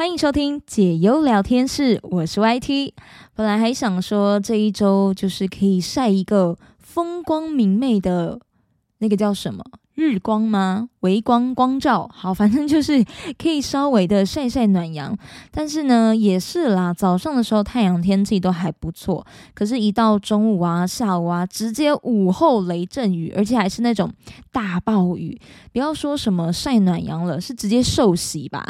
欢迎收听解忧聊天室，我是 YT。本来还想说这一周就是可以晒一个风光明媚的那个叫什么日光吗？微光光照，好，反正就是可以稍微的晒晒暖阳。但是呢，也是啦，早上的时候太阳天气都还不错，可是，一到中午啊、下午啊，直接午后雷阵雨，而且还是那种大暴雨。不要说什么晒暖阳了，是直接受洗吧，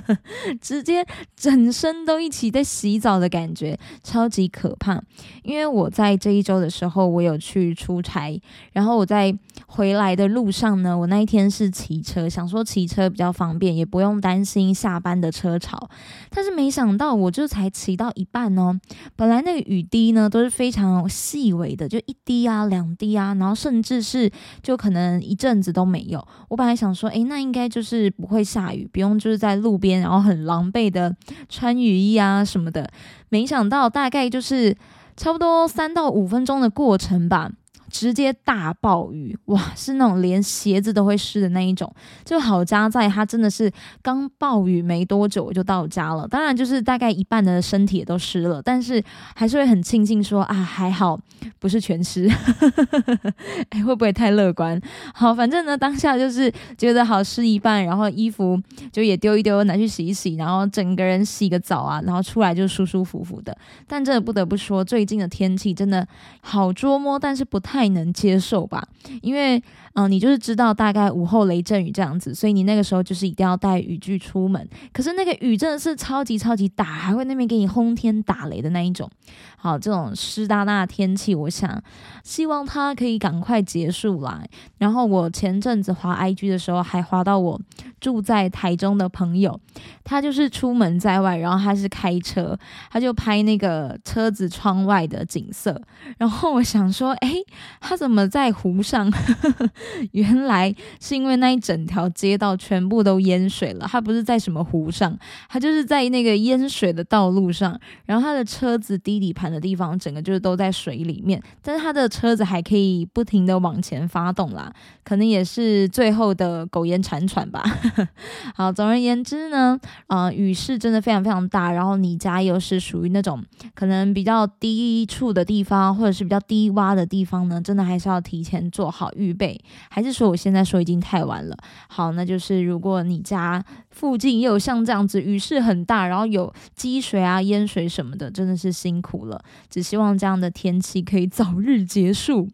直接整身都一起在洗澡的感觉，超级可怕。因为我在这一周的时候，我有去出差，然后我在回来的路上呢，我那一天是。骑车想说骑车比较方便，也不用担心下班的车潮，但是没想到我就才骑到一半哦。本来那个雨滴呢都是非常细微的，就一滴啊、两滴啊，然后甚至是就可能一阵子都没有。我本来想说，诶，那应该就是不会下雨，不用就是在路边然后很狼狈的穿雨衣啊什么的。没想到大概就是差不多三到五分钟的过程吧。直接大暴雨哇，是那种连鞋子都会湿的那一种。就好家在它真的是刚暴雨没多久我就到家了，当然就是大概一半的身体也都湿了，但是还是会很庆幸说啊还好不是全湿。哎，会不会太乐观？好，反正呢当下就是觉得好湿一半，然后衣服就也丢一丢拿去洗一洗，然后整个人洗个澡啊，然后出来就舒舒服服的。但真的不得不说，最近的天气真的好捉摸，但是不太。能接受吧，因为嗯，你就是知道大概午后雷阵雨这样子，所以你那个时候就是一定要带雨具出门。可是那个雨真的是超级超级大，还会那边给你轰天打雷的那一种。好，这种湿哒哒的天气，我想希望它可以赶快结束来。然后我前阵子滑 IG 的时候，还滑到我住在台中的朋友，他就是出门在外，然后他是开车，他就拍那个车子窗外的景色。然后我想说，哎。他怎么在湖上？原来是因为那一整条街道全部都淹水了。他不是在什么湖上，他就是在那个淹水的道路上。然后他的车子低底盘的地方，整个就是都在水里面。但是他的车子还可以不停的往前发动啦，可能也是最后的苟延残喘吧。好，总而言之呢，啊，雨势真的非常非常大。然后你家又是属于那种可能比较低处的地方，或者是比较低洼的地方呢？真的还是要提前做好预备，还是说我现在说已经太晚了？好，那就是如果你家附近也有像这样子雨势很大，然后有积水啊、淹水什么的，真的是辛苦了。只希望这样的天气可以早日结束。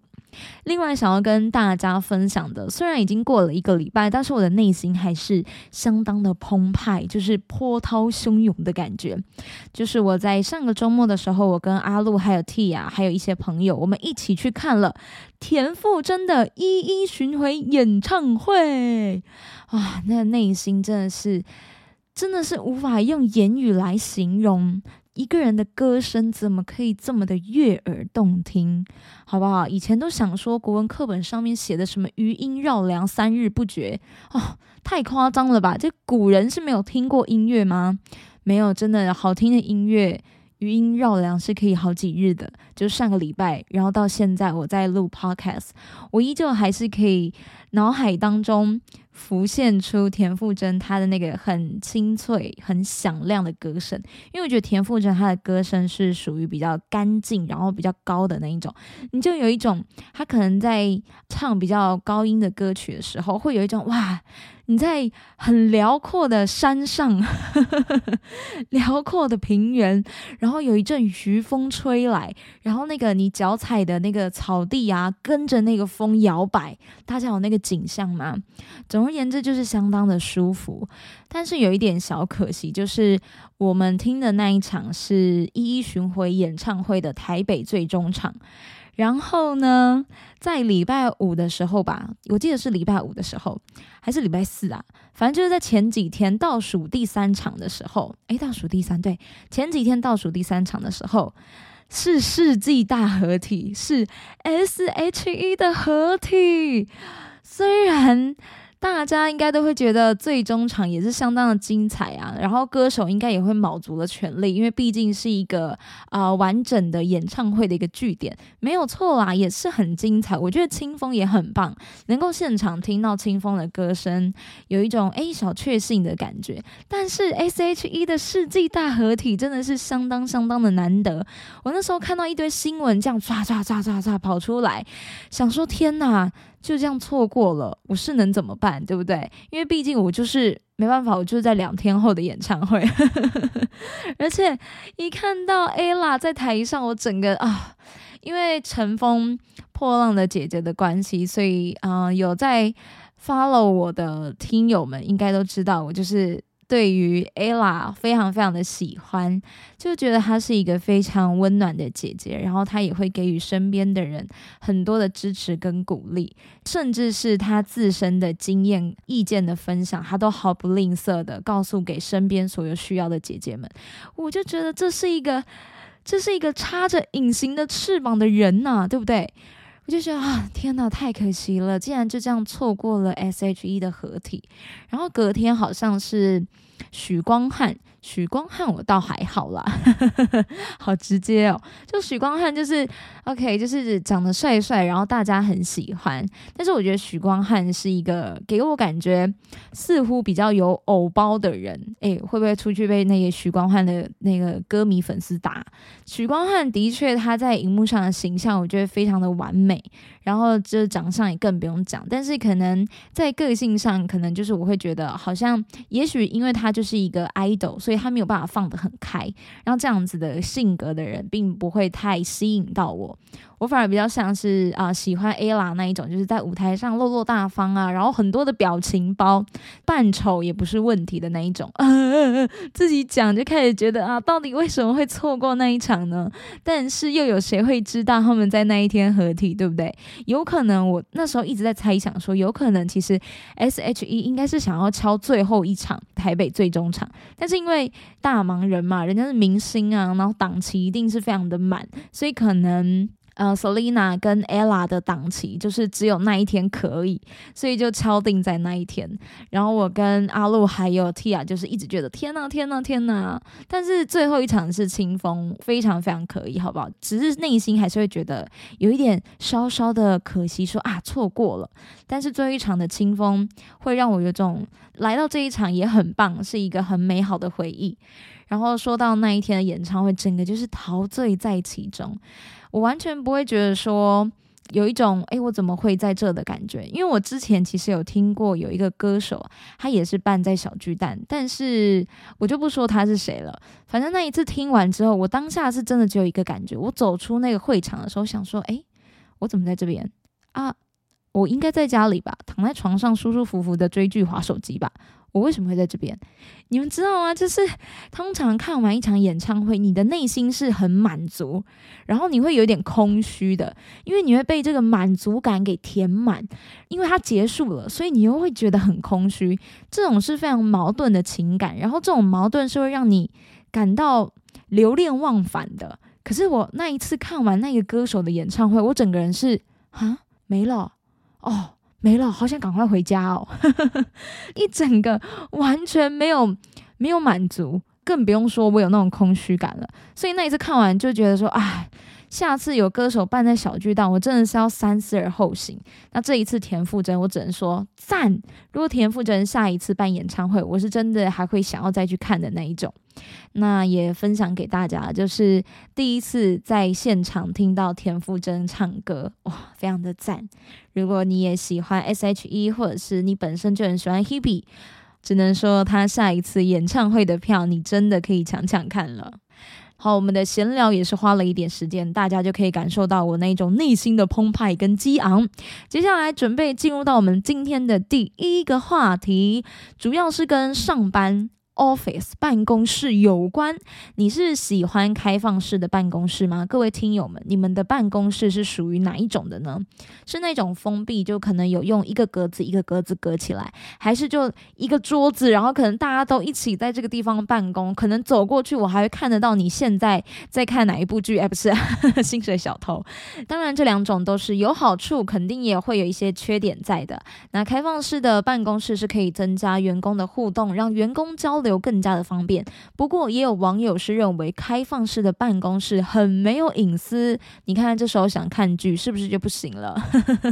另外，想要跟大家分享的，虽然已经过了一个礼拜，但是我的内心还是相当的澎湃，就是波涛汹涌的感觉。就是我在上个周末的时候，我跟阿露还有 T 啊，还有一些朋友，我们一起去看了田馥甄的一一巡回演唱会。哇，那内心真的是，真的是无法用言语来形容。一个人的歌声怎么可以这么的悦耳动听，好不好？以前都想说国文课本上面写的什么余音绕梁三日不绝哦，太夸张了吧？这古人是没有听过音乐吗？没有，真的好听的音乐余音绕梁是可以好几日的。就上个礼拜，然后到现在我在录 podcast，我依旧还是可以脑海当中。浮现出田馥甄她的那个很清脆、很响亮的歌声，因为我觉得田馥甄她的歌声是属于比较干净，然后比较高的那一种，你就有一种她可能在唱比较高音的歌曲的时候，会有一种哇。你在很辽阔的山上，辽阔的平原，然后有一阵徐风吹来，然后那个你脚踩的那个草地啊，跟着那个风摇摆，大家有那个景象吗？总而言之，就是相当的舒服。但是有一点小可惜，就是我们听的那一场是一一巡回演唱会的台北最终场。然后呢，在礼拜五的时候吧，我记得是礼拜五的时候，还是礼拜四啊？反正就是在前几天倒数第三场的时候，诶，倒数第三对，前几天倒数第三场的时候是世纪大合体，是 S H E 的合体。虽然大家应该都会觉得最终场也是相当的精彩啊。然后歌手应该也会卯足了全力，因为毕竟是一个啊完整的演唱会的一个据点，没有错啦，也是很精彩。我觉得清风也很棒，能够现场听到清风的歌声，有一种诶小确幸的感觉。但是 S.H.E 的世纪大合体真的是相当相当的难得。我那时候看到一堆新闻这样唰唰唰唰唰跑出来，想说天哪，就这样错过了，我是能怎么办，对不对？因为毕竟我就是没办法，我就是在两天后的演唱会，而且一看到 ella 在台上，我整个啊，因为乘风破浪的姐姐的关系，所以啊，有在 follow 我的听友们应该都知道，我就是。对于 ella 非常非常的喜欢，就觉得她是一个非常温暖的姐姐，然后她也会给予身边的人很多的支持跟鼓励，甚至是她自身的经验、意见的分享，她都毫不吝啬的告诉给身边所有需要的姐姐们。我就觉得这是一个，这是一个插着隐形的翅膀的人呐，对不对？我就觉得啊，天哪，太可惜了，竟然就这样错过了 S.H.E 的合体。然后隔天好像是许光汉。许光汉我倒还好啦，好直接哦。就许光汉就是 OK，就是长得帅帅，然后大家很喜欢。但是我觉得许光汉是一个给我感觉似乎比较有偶包的人。诶，会不会出去被那个许光汉的那个歌迷粉丝打？许光汉的确他在荧幕上的形象，我觉得非常的完美。然后这长相也更不用讲。但是可能在个性上，可能就是我会觉得好像，也许因为他就是一个 idol，所以他没有办法放得很开，然后这样子的性格的人并不会太吸引到我。我反而比较像是啊，喜欢 ella 那一种，就是在舞台上落落大方啊，然后很多的表情包，扮丑也不是问题的那一种。自己讲就开始觉得啊，到底为什么会错过那一场呢？但是又有谁会知道他们在那一天合体，对不对？有可能我那时候一直在猜想说，有可能其实 S.H.E 应该是想要敲最后一场台北最终场，但是因为大忙人嘛，人家是明星啊，然后档期一定是非常的满，所以可能。呃，Selina 跟 Ella 的档期就是只有那一天可以，所以就敲定在那一天。然后我跟阿露还有 Tia 就是一直觉得天呐天呐天呐，但是最后一场是清风，非常非常可以，好不好？只是内心还是会觉得有一点稍稍的可惜，说啊错过了。但是最后一场的清风会让我有种来到这一场也很棒，是一个很美好的回忆。然后说到那一天的演唱会，整个就是陶醉在其中。我完全不会觉得说有一种哎，我怎么会在这的感觉？因为我之前其实有听过有一个歌手，他也是扮在小巨蛋，但是我就不说他是谁了。反正那一次听完之后，我当下是真的只有一个感觉：我走出那个会场的时候，想说，哎，我怎么在这边啊？我应该在家里吧，躺在床上舒舒服服的追剧、划手机吧。我为什么会在这边？你们知道吗？就是通常看完一场演唱会，你的内心是很满足，然后你会有点空虚的，因为你会被这个满足感给填满，因为它结束了，所以你又会觉得很空虚。这种是非常矛盾的情感，然后这种矛盾是会让你感到留恋忘返的。可是我那一次看完那个歌手的演唱会，我整个人是啊没了哦。没了，好想赶快回家哦！一整个完全没有没有满足，更不用说我有那种空虚感了。所以那一次看完就觉得说，唉。下次有歌手办在小巨蛋，我真的是要三思而后行。那这一次田馥甄，我只能说赞。如果田馥甄下一次办演唱会，我是真的还会想要再去看的那一种。那也分享给大家，就是第一次在现场听到田馥甄唱歌，哇，非常的赞。如果你也喜欢 S.H.E，或者是你本身就很喜欢 Hebe，只能说他下一次演唱会的票，你真的可以抢抢看了。好，我们的闲聊也是花了一点时间，大家就可以感受到我那种内心的澎湃跟激昂。接下来准备进入到我们今天的第一个话题，主要是跟上班 office 办公室有关。你是喜欢开放式的办公室吗？各位听友们，你们的办公室是属于哪一种的呢？是那种封闭，就可能有用一个格子一个格子隔起来，还是就一个桌子，然后可能大家都一起在这个地方办公，可能走过去我还会看得到你现在在看哪一部剧？哎，不是 薪水小偷。当然，这两种都是有好处，肯定也会有一些缺点在的。那开放式的办公室是可以增加员工的互动，让员工交流更加的方便。不过，也有网友是认为开放式的办公室很没有隐私。你看，这时候想看剧是不是就不行了？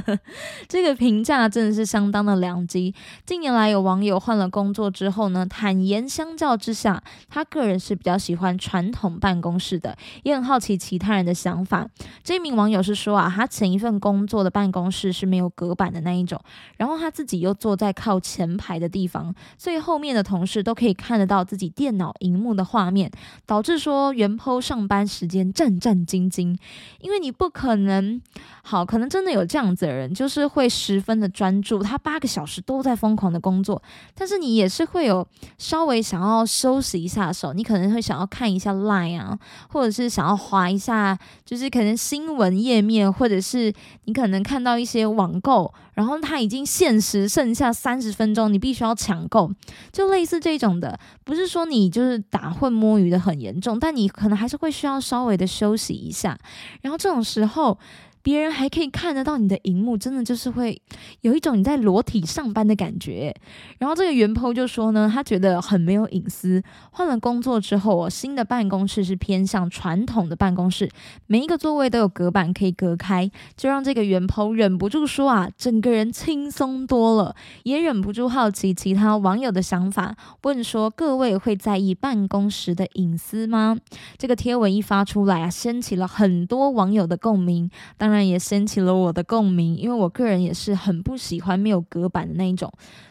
这个评价真的是相当的两极。近年来，有网友换了工作之后呢，坦言相较之下，他个人是比较喜欢传统办公室的，也很好奇其他人的想法。这名网友是说啊，他前一份工作的办公室是没有隔板的那一种，然后他自己又坐在靠前排的地方，所以后面的同事都可以看得到自己电脑荧幕的画面，导致说原 po 上班时间战战兢兢，因为你不可能，好，可能真的有这样子的人，就是会十分的专注，他八个小时都在疯狂的工作，但是你也是会有稍微想要休息一下手，你可能会想要看一下 line 啊，或者是想要划一下，就是可能新闻页面，或者是你可能看到一些网购，然后它已经限时剩下三十分钟，你必须要抢购，就类似这种的，不是说你就是打混摸鱼的很严重，但你可能还是会需要稍微的休息一下，然后这种时候。别人还可以看得到你的荧幕，真的就是会有一种你在裸体上班的感觉。然后这个袁抛就说呢，他觉得很没有隐私。换了工作之后，新的办公室是偏向传统的办公室，每一个座位都有隔板可以隔开，就让这个袁抛忍不住说啊，整个人轻松多了，也忍不住好奇其他网友的想法，问说各位会在意办公室的隐私吗？这个贴文一发出来啊，掀起了很多网友的共鸣。当当然也掀起了我的共鸣，因为我个人也是很不喜欢没有隔板的那一种。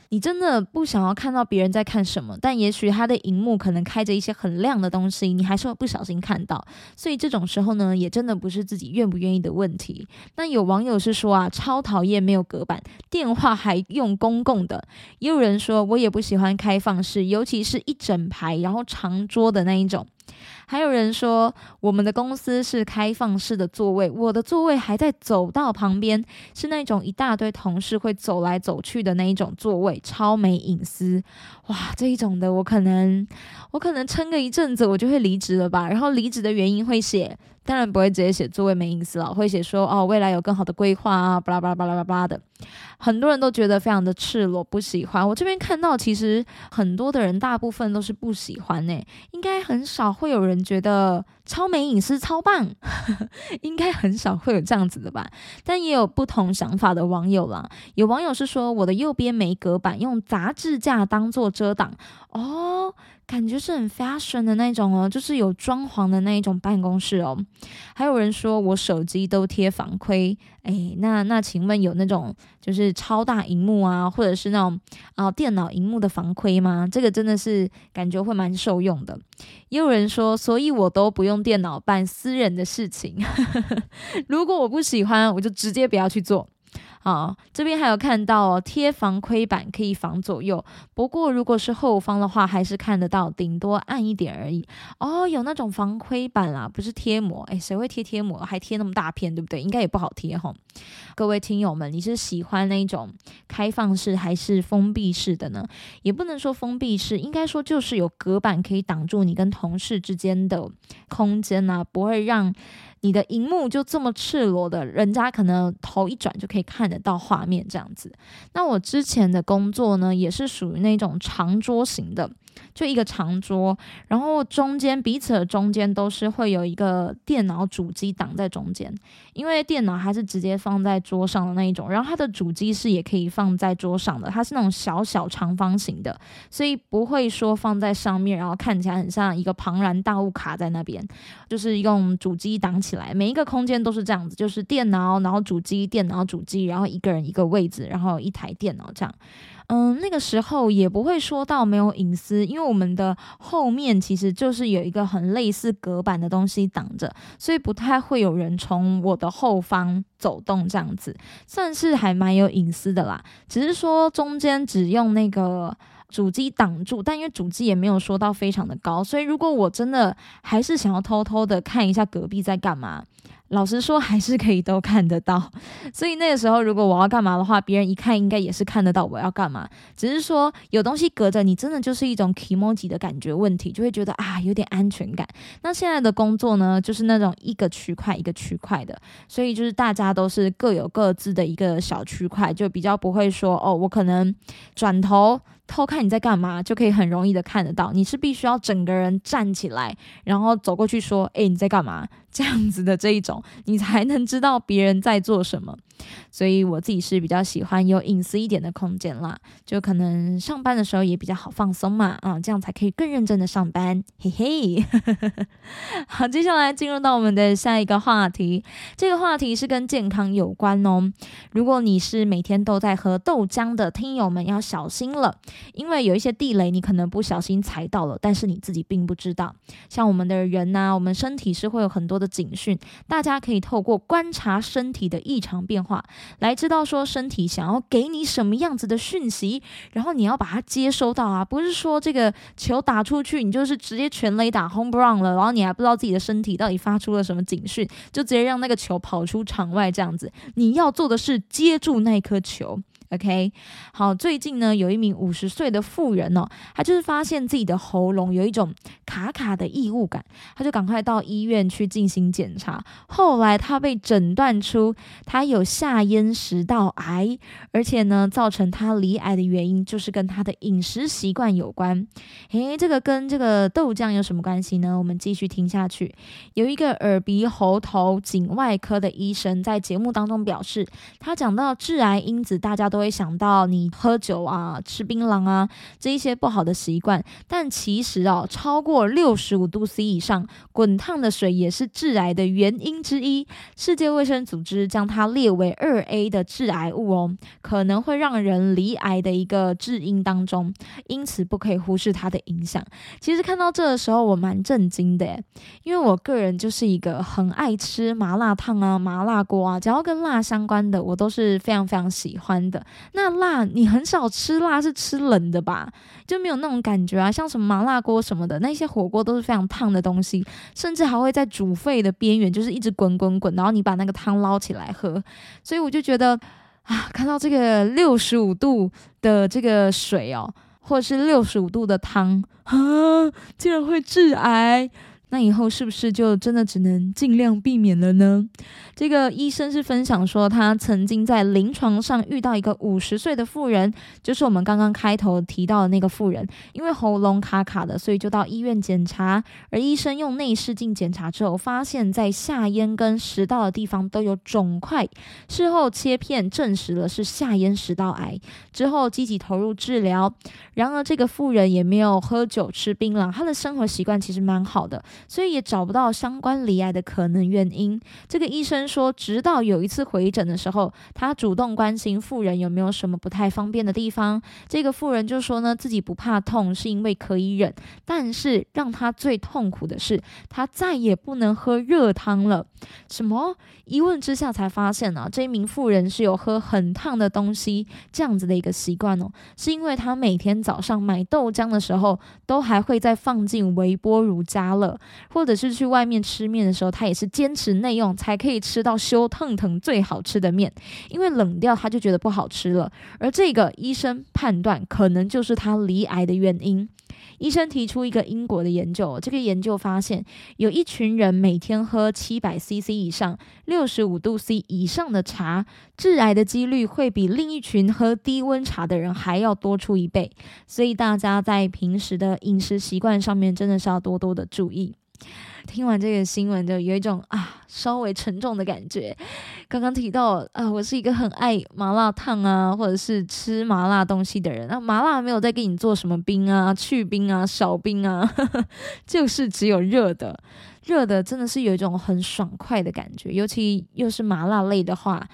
你真的不想要看到别人在看什么，但也许他的荧幕可能开着一些很亮的东西，你还是会不小心看到。所以这种时候呢，也真的不是自己愿不愿意的问题。那有网友是说啊，超讨厌没有隔板，电话还用公共的。也有人说，我也不喜欢开放式，尤其是一整排然后长桌的那一种。还有人说，我们的公司是开放式的座位，我的座位还在走道旁边，是那种一大堆同事会走来走去的那一种座位，超没隐私。哇，这一种的，我可能，我可能撑个一阵子，我就会离职了吧。然后离职的原因会写。当然不会直接写座位没隐私了，会写说哦，未来有更好的规划啊，巴拉巴拉巴拉巴拉的。很多人都觉得非常的赤裸，不喜欢。我这边看到，其实很多的人，大部分都是不喜欢呢。应该很少会有人觉得超没隐私、超棒，应该很少会有这样子的吧。但也有不同想法的网友啦。有网友是说，我的右边没隔板，用杂志架当做遮挡哦。感觉是很 fashion 的那种哦，就是有装潢的那一种办公室哦。还有人说我手机都贴防窥，哎，那那请问有那种就是超大荧幕啊，或者是那种啊电脑荧幕的防窥吗？这个真的是感觉会蛮受用的。也有人说，所以我都不用电脑办私人的事情，如果我不喜欢，我就直接不要去做。好，这边还有看到哦，贴防窥板可以防左右，不过如果是后方的话，还是看得到，顶多暗一点而已。哦，有那种防窥板啦，不是贴膜，诶，谁会贴贴膜？还贴那么大片，对不对？应该也不好贴哈。各位听友们，你是喜欢那种开放式还是封闭式的呢？也不能说封闭式，应该说就是有隔板可以挡住你跟同事之间的空间呐，不会让。你的荧幕就这么赤裸的，人家可能头一转就可以看得到画面这样子。那我之前的工作呢，也是属于那种长桌型的。就一个长桌，然后中间彼此的中间都是会有一个电脑主机挡在中间，因为电脑还是直接放在桌上的那一种，然后它的主机是也可以放在桌上的，它是那种小小长方形的，所以不会说放在上面，然后看起来很像一个庞然大物卡在那边，就是用主机挡起来，每一个空间都是这样子，就是电脑，然后主机，电脑主机，然后一个人一个位置，然后一台电脑这样。嗯，那个时候也不会说到没有隐私，因为我们的后面其实就是有一个很类似隔板的东西挡着，所以不太会有人从我的后方走动这样子，算是还蛮有隐私的啦。只是说中间只用那个主机挡住，但因为主机也没有说到非常的高，所以如果我真的还是想要偷偷的看一下隔壁在干嘛。老实说，还是可以都看得到。所以那个时候，如果我要干嘛的话，别人一看应该也是看得到我要干嘛。只是说有东西隔着你，真的就是一种 e m o 的感觉问题，就会觉得啊有点安全感。那现在的工作呢，就是那种一个区块一个区块的，所以就是大家都是各有各自的一个小区块，就比较不会说哦，我可能转头。偷看你在干嘛，就可以很容易的看得到。你是必须要整个人站起来，然后走过去说：“哎，你在干嘛？”这样子的这一种，你才能知道别人在做什么。所以我自己是比较喜欢有隐私一点的空间啦，就可能上班的时候也比较好放松嘛，啊，这样才可以更认真的上班，嘿嘿。好，接下来进入到我们的下一个话题，这个话题是跟健康有关哦。如果你是每天都在喝豆浆的听友们，要小心了，因为有一些地雷你可能不小心踩到了，但是你自己并不知道。像我们的人呐，我们身体是会有很多的警讯，大家可以透过观察身体的异常变化。话来知道说身体想要给你什么样子的讯息，然后你要把它接收到啊，不是说这个球打出去，你就是直接全垒打 home run 了，然后你还不知道自己的身体到底发出了什么警讯，就直接让那个球跑出场外这样子。你要做的是接住那颗球。OK，好，最近呢，有一名五十岁的妇人哦，她就是发现自己的喉咙有一种卡卡的异物感，她就赶快到医院去进行检查。后来她被诊断出她有下咽食道癌，而且呢，造成她罹癌的原因就是跟她的饮食习惯有关。诶，这个跟这个豆浆有什么关系呢？我们继续听下去。有一个耳鼻喉头颈外科的医生在节目当中表示，他讲到致癌因子，大家都。会想到你喝酒啊、吃槟榔啊这一些不好的习惯，但其实哦，超过六十五度 C 以上滚烫的水也是致癌的原因之一。世界卫生组织将它列为二 A 的致癌物哦，可能会让人罹癌的一个致因当中，因此不可以忽视它的影响。其实看到这的时候，我蛮震惊的，因为我个人就是一个很爱吃麻辣烫啊、麻辣锅啊，只要跟辣相关的，我都是非常非常喜欢的。那辣，你很少吃辣，是吃冷的吧？就没有那种感觉啊。像什么麻辣锅什么的，那些火锅都是非常烫的东西，甚至还会在煮沸的边缘，就是一直滚滚滚，然后你把那个汤捞起来喝。所以我就觉得啊，看到这个六十五度的这个水哦，或者是六十五度的汤啊，竟然会致癌。那以后是不是就真的只能尽量避免了呢？这个医生是分享说，他曾经在临床上遇到一个五十岁的妇人，就是我们刚刚开头提到的那个妇人，因为喉咙卡卡的，所以就到医院检查。而医生用内视镜检查之后，发现在下咽跟食道的地方都有肿块。事后切片证实了是下咽食道癌，之后积极投入治疗。然而这个妇人也没有喝酒吃槟榔，她的生活习惯其实蛮好的。所以也找不到相关离癌的可能原因。这个医生说，直到有一次回诊的时候，他主动关心妇人有没有什么不太方便的地方。这个妇人就说呢，自己不怕痛，是因为可以忍。但是让他最痛苦的是，他再也不能喝热汤了。什么？一问之下才发现呢，这一名妇人是有喝很烫的东西这样子的一个习惯哦，是因为他每天早上买豆浆的时候，都还会再放进微波炉加热。或者是去外面吃面的时候，他也是坚持内用才可以吃到修腾腾最好吃的面，因为冷掉他就觉得不好吃了。而这个医生判断可能就是他离癌的原因。医生提出一个英国的研究，这个研究发现，有一群人每天喝七百 CC 以上、六十五度 C 以上的茶，致癌的几率会比另一群喝低温茶的人还要多出一倍。所以大家在平时的饮食习惯上面，真的是要多多的注意。听完这个新闻，就有一种啊稍微沉重的感觉。刚刚提到啊，我是一个很爱麻辣烫啊，或者是吃麻辣东西的人。那麻辣没有在给你做什么冰啊、去冰啊、少冰啊，就是只有热的。热的真的是有一种很爽快的感觉，尤其又是麻辣类的话。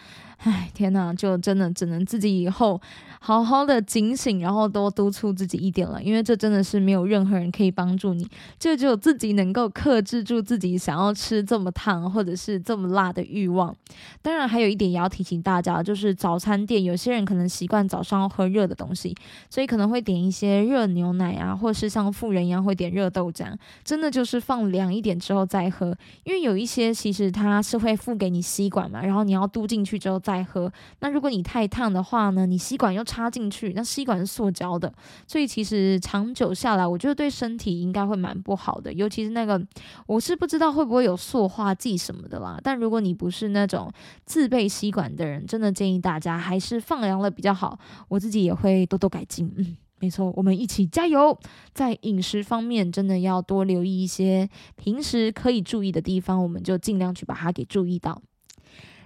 唉，天哪，就真的只能自己以后好好的警醒，然后多督促自己一点了，因为这真的是没有任何人可以帮助你，就只有自己能够克制住自己想要吃这么烫或者是这么辣的欲望。当然，还有一点也要提醒大家，就是早餐店有些人可能习惯早上要喝热的东西，所以可能会点一些热牛奶啊，或是像富人一样会点热豆浆，真的就是放凉一点之后再喝，因为有一些其实它是会付给你吸管嘛，然后你要嘟进去之后再。来喝，那如果你太烫的话呢？你吸管又插进去，那吸管是塑胶的，所以其实长久下来，我觉得对身体应该会蛮不好的。尤其是那个，我是不知道会不会有塑化剂什么的啦。但如果你不是那种自备吸管的人，真的建议大家还是放凉了比较好。我自己也会多多改进。嗯，没错，我们一起加油。在饮食方面，真的要多留意一些平时可以注意的地方，我们就尽量去把它给注意到。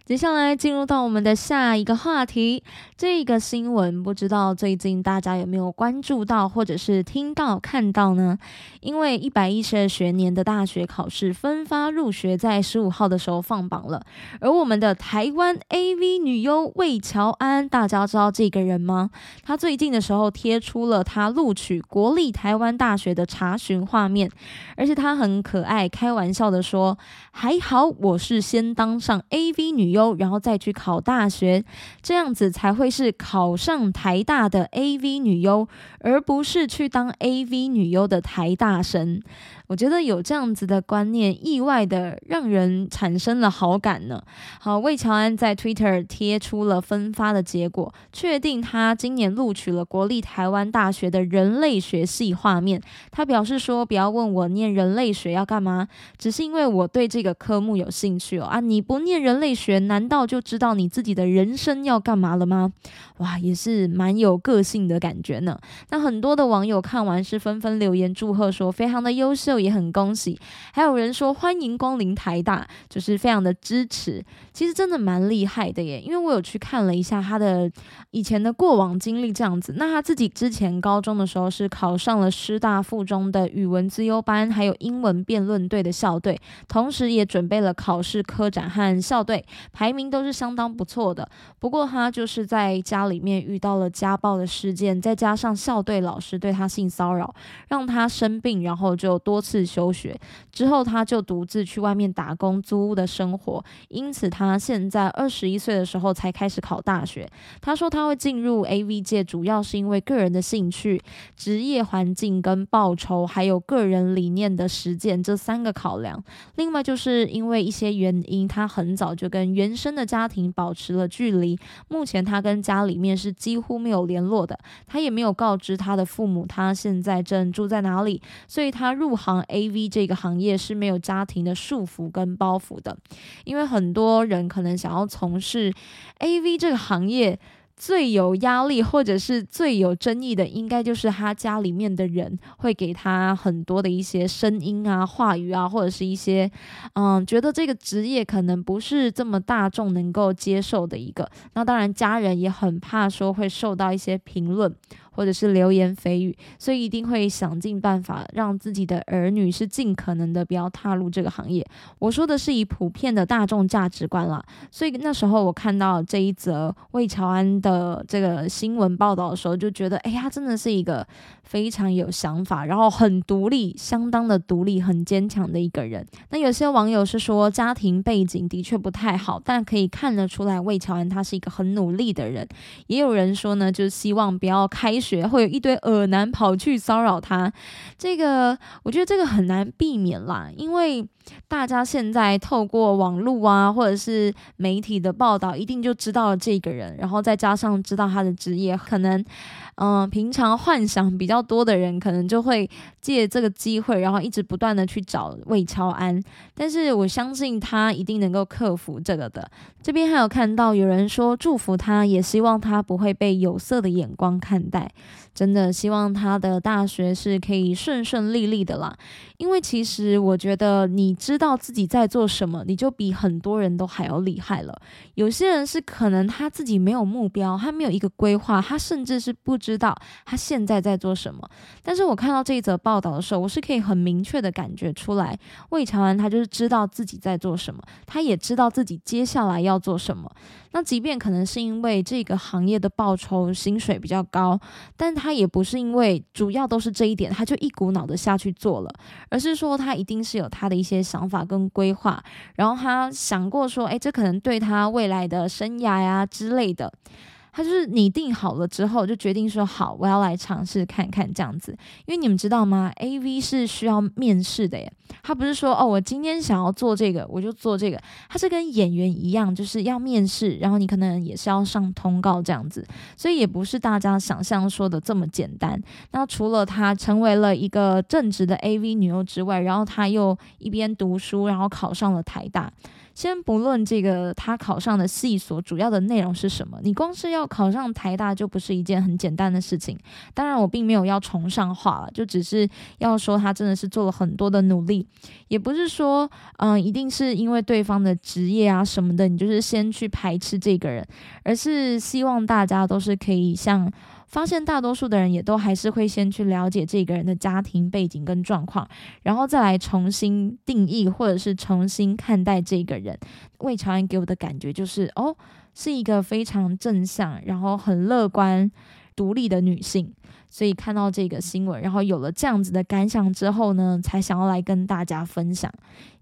接下来进入到我们的下一个话题，这个新闻不知道最近大家有没有关注到，或者是听到看到呢？因为一百一十二学年的大学考试分发入学在十五号的时候放榜了，而我们的台湾 AV 女优魏乔安，大家知道这个人吗？她最近的时候贴出了她录取国立台湾大学的查询画面，而且她很可爱，开玩笑的说：“还好我是先当上 AV 女优。”然后再去考大学，这样子才会是考上台大的 AV 女优，而不是去当 AV 女优的台大生。我觉得有这样子的观念，意外的让人产生了好感呢。好，魏乔安在 Twitter 贴出了分发的结果，确定他今年录取了国立台湾大学的人类学系画面。他表示说：“不要问我念人类学要干嘛，只是因为我对这个科目有兴趣哦。啊，你不念人类学，难道就知道你自己的人生要干嘛了吗？哇，也是蛮有个性的感觉呢。那很多的网友看完是纷纷留言祝贺，说非常的优秀。”也很恭喜，还有人说欢迎光临台大，就是非常的支持。其实真的蛮厉害的耶，因为我有去看了一下他的以前的过往经历，这样子。那他自己之前高中的时候是考上了师大附中的语文资优班，还有英文辩论队的校队，同时也准备了考试科展和校队，排名都是相当不错的。不过他就是在家里面遇到了家暴的事件，再加上校队老师对他性骚扰，让他生病，然后就多。次休学之后，他就独自去外面打工租屋的生活。因此，他现在二十一岁的时候才开始考大学。他说他会进入 AV 界，主要是因为个人的兴趣、职业环境跟报酬，还有个人理念的实践这三个考量。另外，就是因为一些原因，他很早就跟原生的家庭保持了距离。目前，他跟家里面是几乎没有联络的。他也没有告知他的父母他现在正住在哪里，所以他入行。A V 这个行业是没有家庭的束缚跟包袱的，因为很多人可能想要从事 A V 这个行业。最有压力或者是最有争议的，应该就是他家里面的人会给他很多的一些声音啊、话语啊，或者是一些嗯，觉得这个职业可能不是这么大众能够接受的一个。那当然，家人也很怕说会受到一些评论或者是流言蜚语，所以一定会想尽办法让自己的儿女是尽可能的不要踏入这个行业。我说的是以普遍的大众价值观啦。所以那时候我看到这一则魏乔安的。这个新闻报道的时候，就觉得，哎呀，真的是一个非常有想法，然后很独立，相当的独立，很坚强的一个人。那有些网友是说，家庭背景的确不太好，但可以看得出来，魏乔安他是一个很努力的人。也有人说呢，就是希望不要开学，会有一堆恶男跑去骚扰他。这个我觉得这个很难避免啦，因为。大家现在透过网络啊，或者是媒体的报道，一定就知道了这个人，然后再加上知道他的职业，可能，嗯，平常幻想比较多的人，可能就会借这个机会，然后一直不断的去找魏超安。但是我相信他一定能够克服这个的。这边还有看到有人说祝福他，也希望他不会被有色的眼光看待。真的希望他的大学是可以顺顺利利的啦。因为其实我觉得，你知道自己在做什么，你就比很多人都还要厉害了。有些人是可能他自己没有目标，他没有一个规划，他甚至是不知道他现在在做什么。但是我看到这一则报道的时候，我是可以很明确的感觉出来，魏长安他就是知道自己在做什么，他也知道自己接下来要做什么。那即便可能是因为这个行业的报酬薪水比较高，但他他也不是因为主要都是这一点，他就一股脑的下去做了，而是说他一定是有他的一些想法跟规划，然后他想过说，哎，这可能对他未来的生涯呀之类的。他就是拟定好了之后，就决定说好，我要来尝试看看这样子。因为你们知道吗？A V 是需要面试的耶。他不是说哦，我今天想要做这个，我就做这个。他是跟演员一样，就是要面试，然后你可能也是要上通告这样子。所以也不是大家想象说的这么简单。那除了他成为了一个正直的 A V 女优之外，然后他又一边读书，然后考上了台大。先不论这个他考上的系所主要的内容是什么，你光是要考上台大就不是一件很简单的事情。当然，我并没有要崇尚化了，就只是要说他真的是做了很多的努力，也不是说嗯一定是因为对方的职业啊什么的，你就是先去排斥这个人，而是希望大家都是可以像。发现大多数的人也都还是会先去了解这个人的家庭背景跟状况，然后再来重新定义或者是重新看待这个人。魏朝安给我的感觉就是，哦，是一个非常正向，然后很乐观、独立的女性。所以看到这个新闻，然后有了这样子的感想之后呢，才想要来跟大家分享。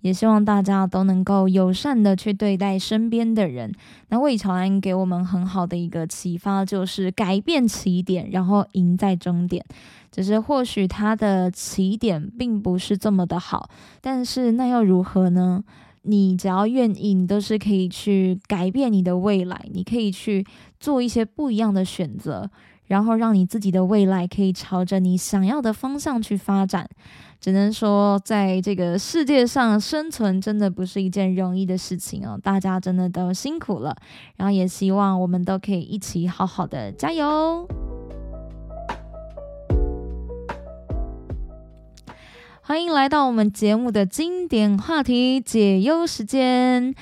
也希望大家都能够友善的去对待身边的人。那魏朝安给我们很好的一个启发，就是改变起点，然后赢在终点。只是或许他的起点并不是这么的好，但是那又如何呢？你只要愿意，你都是可以去改变你的未来，你可以去做一些不一样的选择。然后让你自己的未来可以朝着你想要的方向去发展，只能说在这个世界上生存真的不是一件容易的事情哦，大家真的都辛苦了。然后也希望我们都可以一起好好的加油。欢迎来到我们节目的经典话题解忧时间。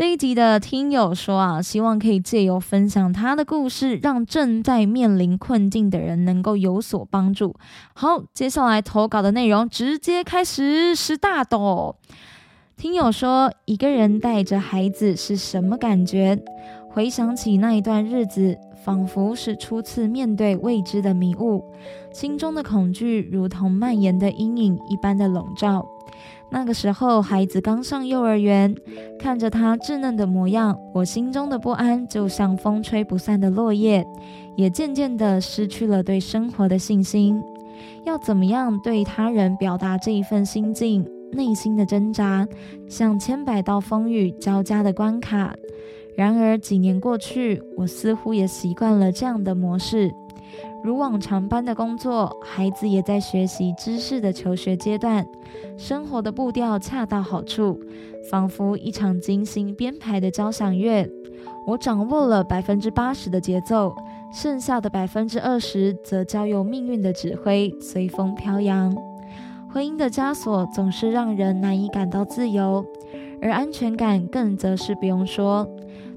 这一集的听友说啊，希望可以借由分享他的故事，让正在面临困境的人能够有所帮助。好，接下来投稿的内容直接开始是大的。听友说，一个人带着孩子是什么感觉？回想起那一段日子，仿佛是初次面对未知的迷雾，心中的恐惧如同蔓延的阴影一般的笼罩。那个时候，孩子刚上幼儿园，看着他稚嫩的模样，我心中的不安就像风吹不散的落叶，也渐渐地失去了对生活的信心。要怎么样对他人表达这一份心境？内心的挣扎，像千百道风雨交加的关卡。然而几年过去，我似乎也习惯了这样的模式。如往常般的工作，孩子也在学习知识的求学阶段，生活的步调恰到好处，仿佛一场精心编排的交响乐。我掌握了百分之八十的节奏，剩下的百分之二十则交由命运的指挥，随风飘扬。婚姻的枷锁总是让人难以感到自由，而安全感更则是不用说。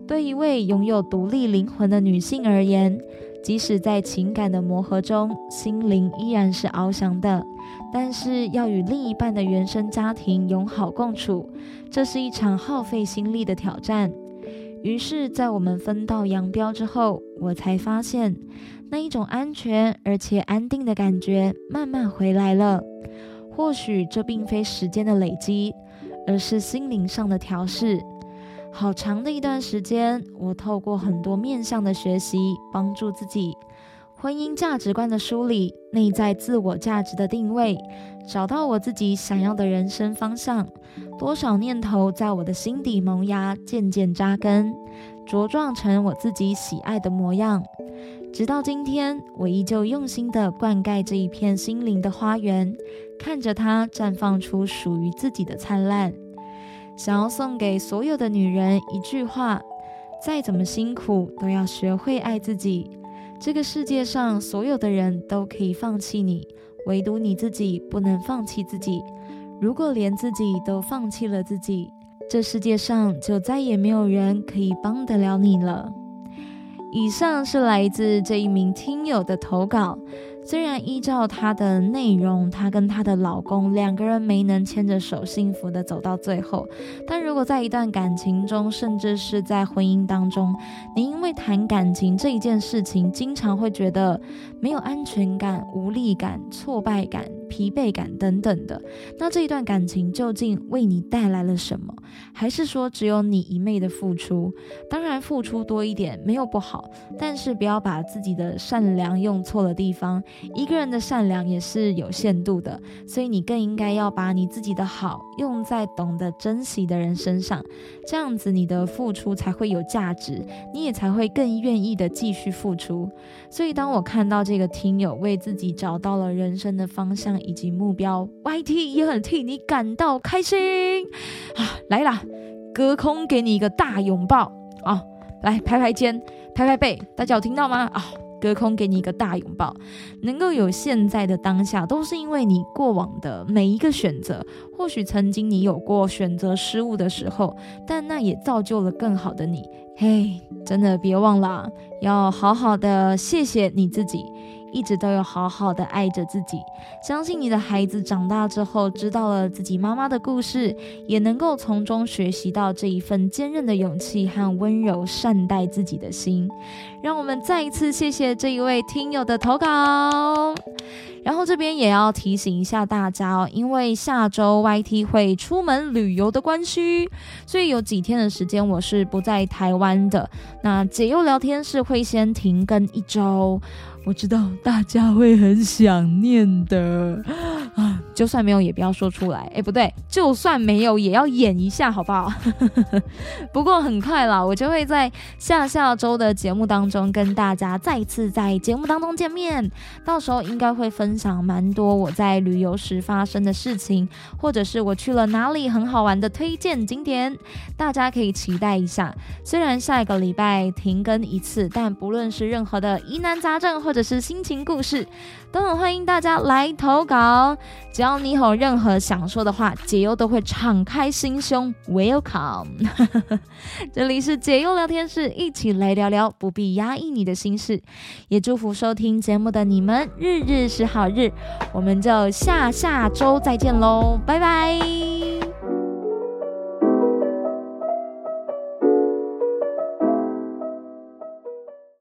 对一位拥有独立灵魂的女性而言，即使在情感的磨合中，心灵依然是翱翔的，但是要与另一半的原生家庭友好共处，这是一场耗费心力的挑战。于是，在我们分道扬镳之后，我才发现那一种安全而且安定的感觉慢慢回来了。或许这并非时间的累积，而是心灵上的调试。好长的一段时间，我透过很多面向的学习，帮助自己婚姻价值观的梳理、内在自我价值的定位，找到我自己想要的人生方向。多少念头在我的心底萌芽，渐渐扎根，茁壮成我自己喜爱的模样。直到今天，我依旧用心地灌溉这一片心灵的花园，看着它绽放出属于自己的灿烂。想要送给所有的女人一句话：再怎么辛苦，都要学会爱自己。这个世界上所有的人都可以放弃你，唯独你自己不能放弃自己。如果连自己都放弃了自己，这世界上就再也没有人可以帮得了你了。以上是来自这一名听友的投稿。虽然依照她的内容，她跟她的老公两个人没能牵着手幸福的走到最后，但如果在一段感情中，甚至是在婚姻当中，你因为谈感情这一件事情，经常会觉得没有安全感、无力感、挫败感、疲惫感等等的，那这一段感情究竟为你带来了什么？还是说只有你一昧的付出？当然付出多一点没有不好，但是不要把自己的善良用错了地方。一个人的善良也是有限度的，所以你更应该要把你自己的好用在懂得珍惜的人身上，这样子你的付出才会有价值，你也才会更愿意的继续付出。所以当我看到这个听友为自己找到了人生的方向以及目标，YT 也很替你感到开心啊！来啦，隔空给你一个大拥抱啊！来拍拍肩，拍拍背，大家有听到吗？啊！隔空给你一个大拥抱，能够有现在的当下，都是因为你过往的每一个选择。或许曾经你有过选择失误的时候，但那也造就了更好的你。嘿，真的别忘了，要好好的谢谢你自己。一直都有好好的爱着自己，相信你的孩子长大之后知道了自己妈妈的故事，也能够从中学习到这一份坚韧的勇气和温柔善待自己的心。让我们再一次谢谢这一位听友的投稿。然后这边也要提醒一下大家哦，因为下周 YT 会出门旅游的关系，所以有几天的时间我是不在台湾的。那解忧聊天室会先停更一周。我知道大家会很想念的，就算没有也不要说出来。哎，不对，就算没有也要演一下，好不好？不过很快啦，我就会在下下周的节目当中跟大家再次在节目当中见面。到时候应该会分享蛮多我在旅游时发生的事情，或者是我去了哪里很好玩的推荐景点，大家可以期待一下。虽然下一个礼拜停更一次，但不论是任何的疑难杂症或者是心情故事，都很欢迎大家来投稿。只要你有任何想说的话，解忧都会敞开心胸，Welcome。这里是解忧聊天室，一起来聊聊，不必压抑你的心事。也祝福收听节目的你们，日日是好日。我们就下下周再见喽，拜拜。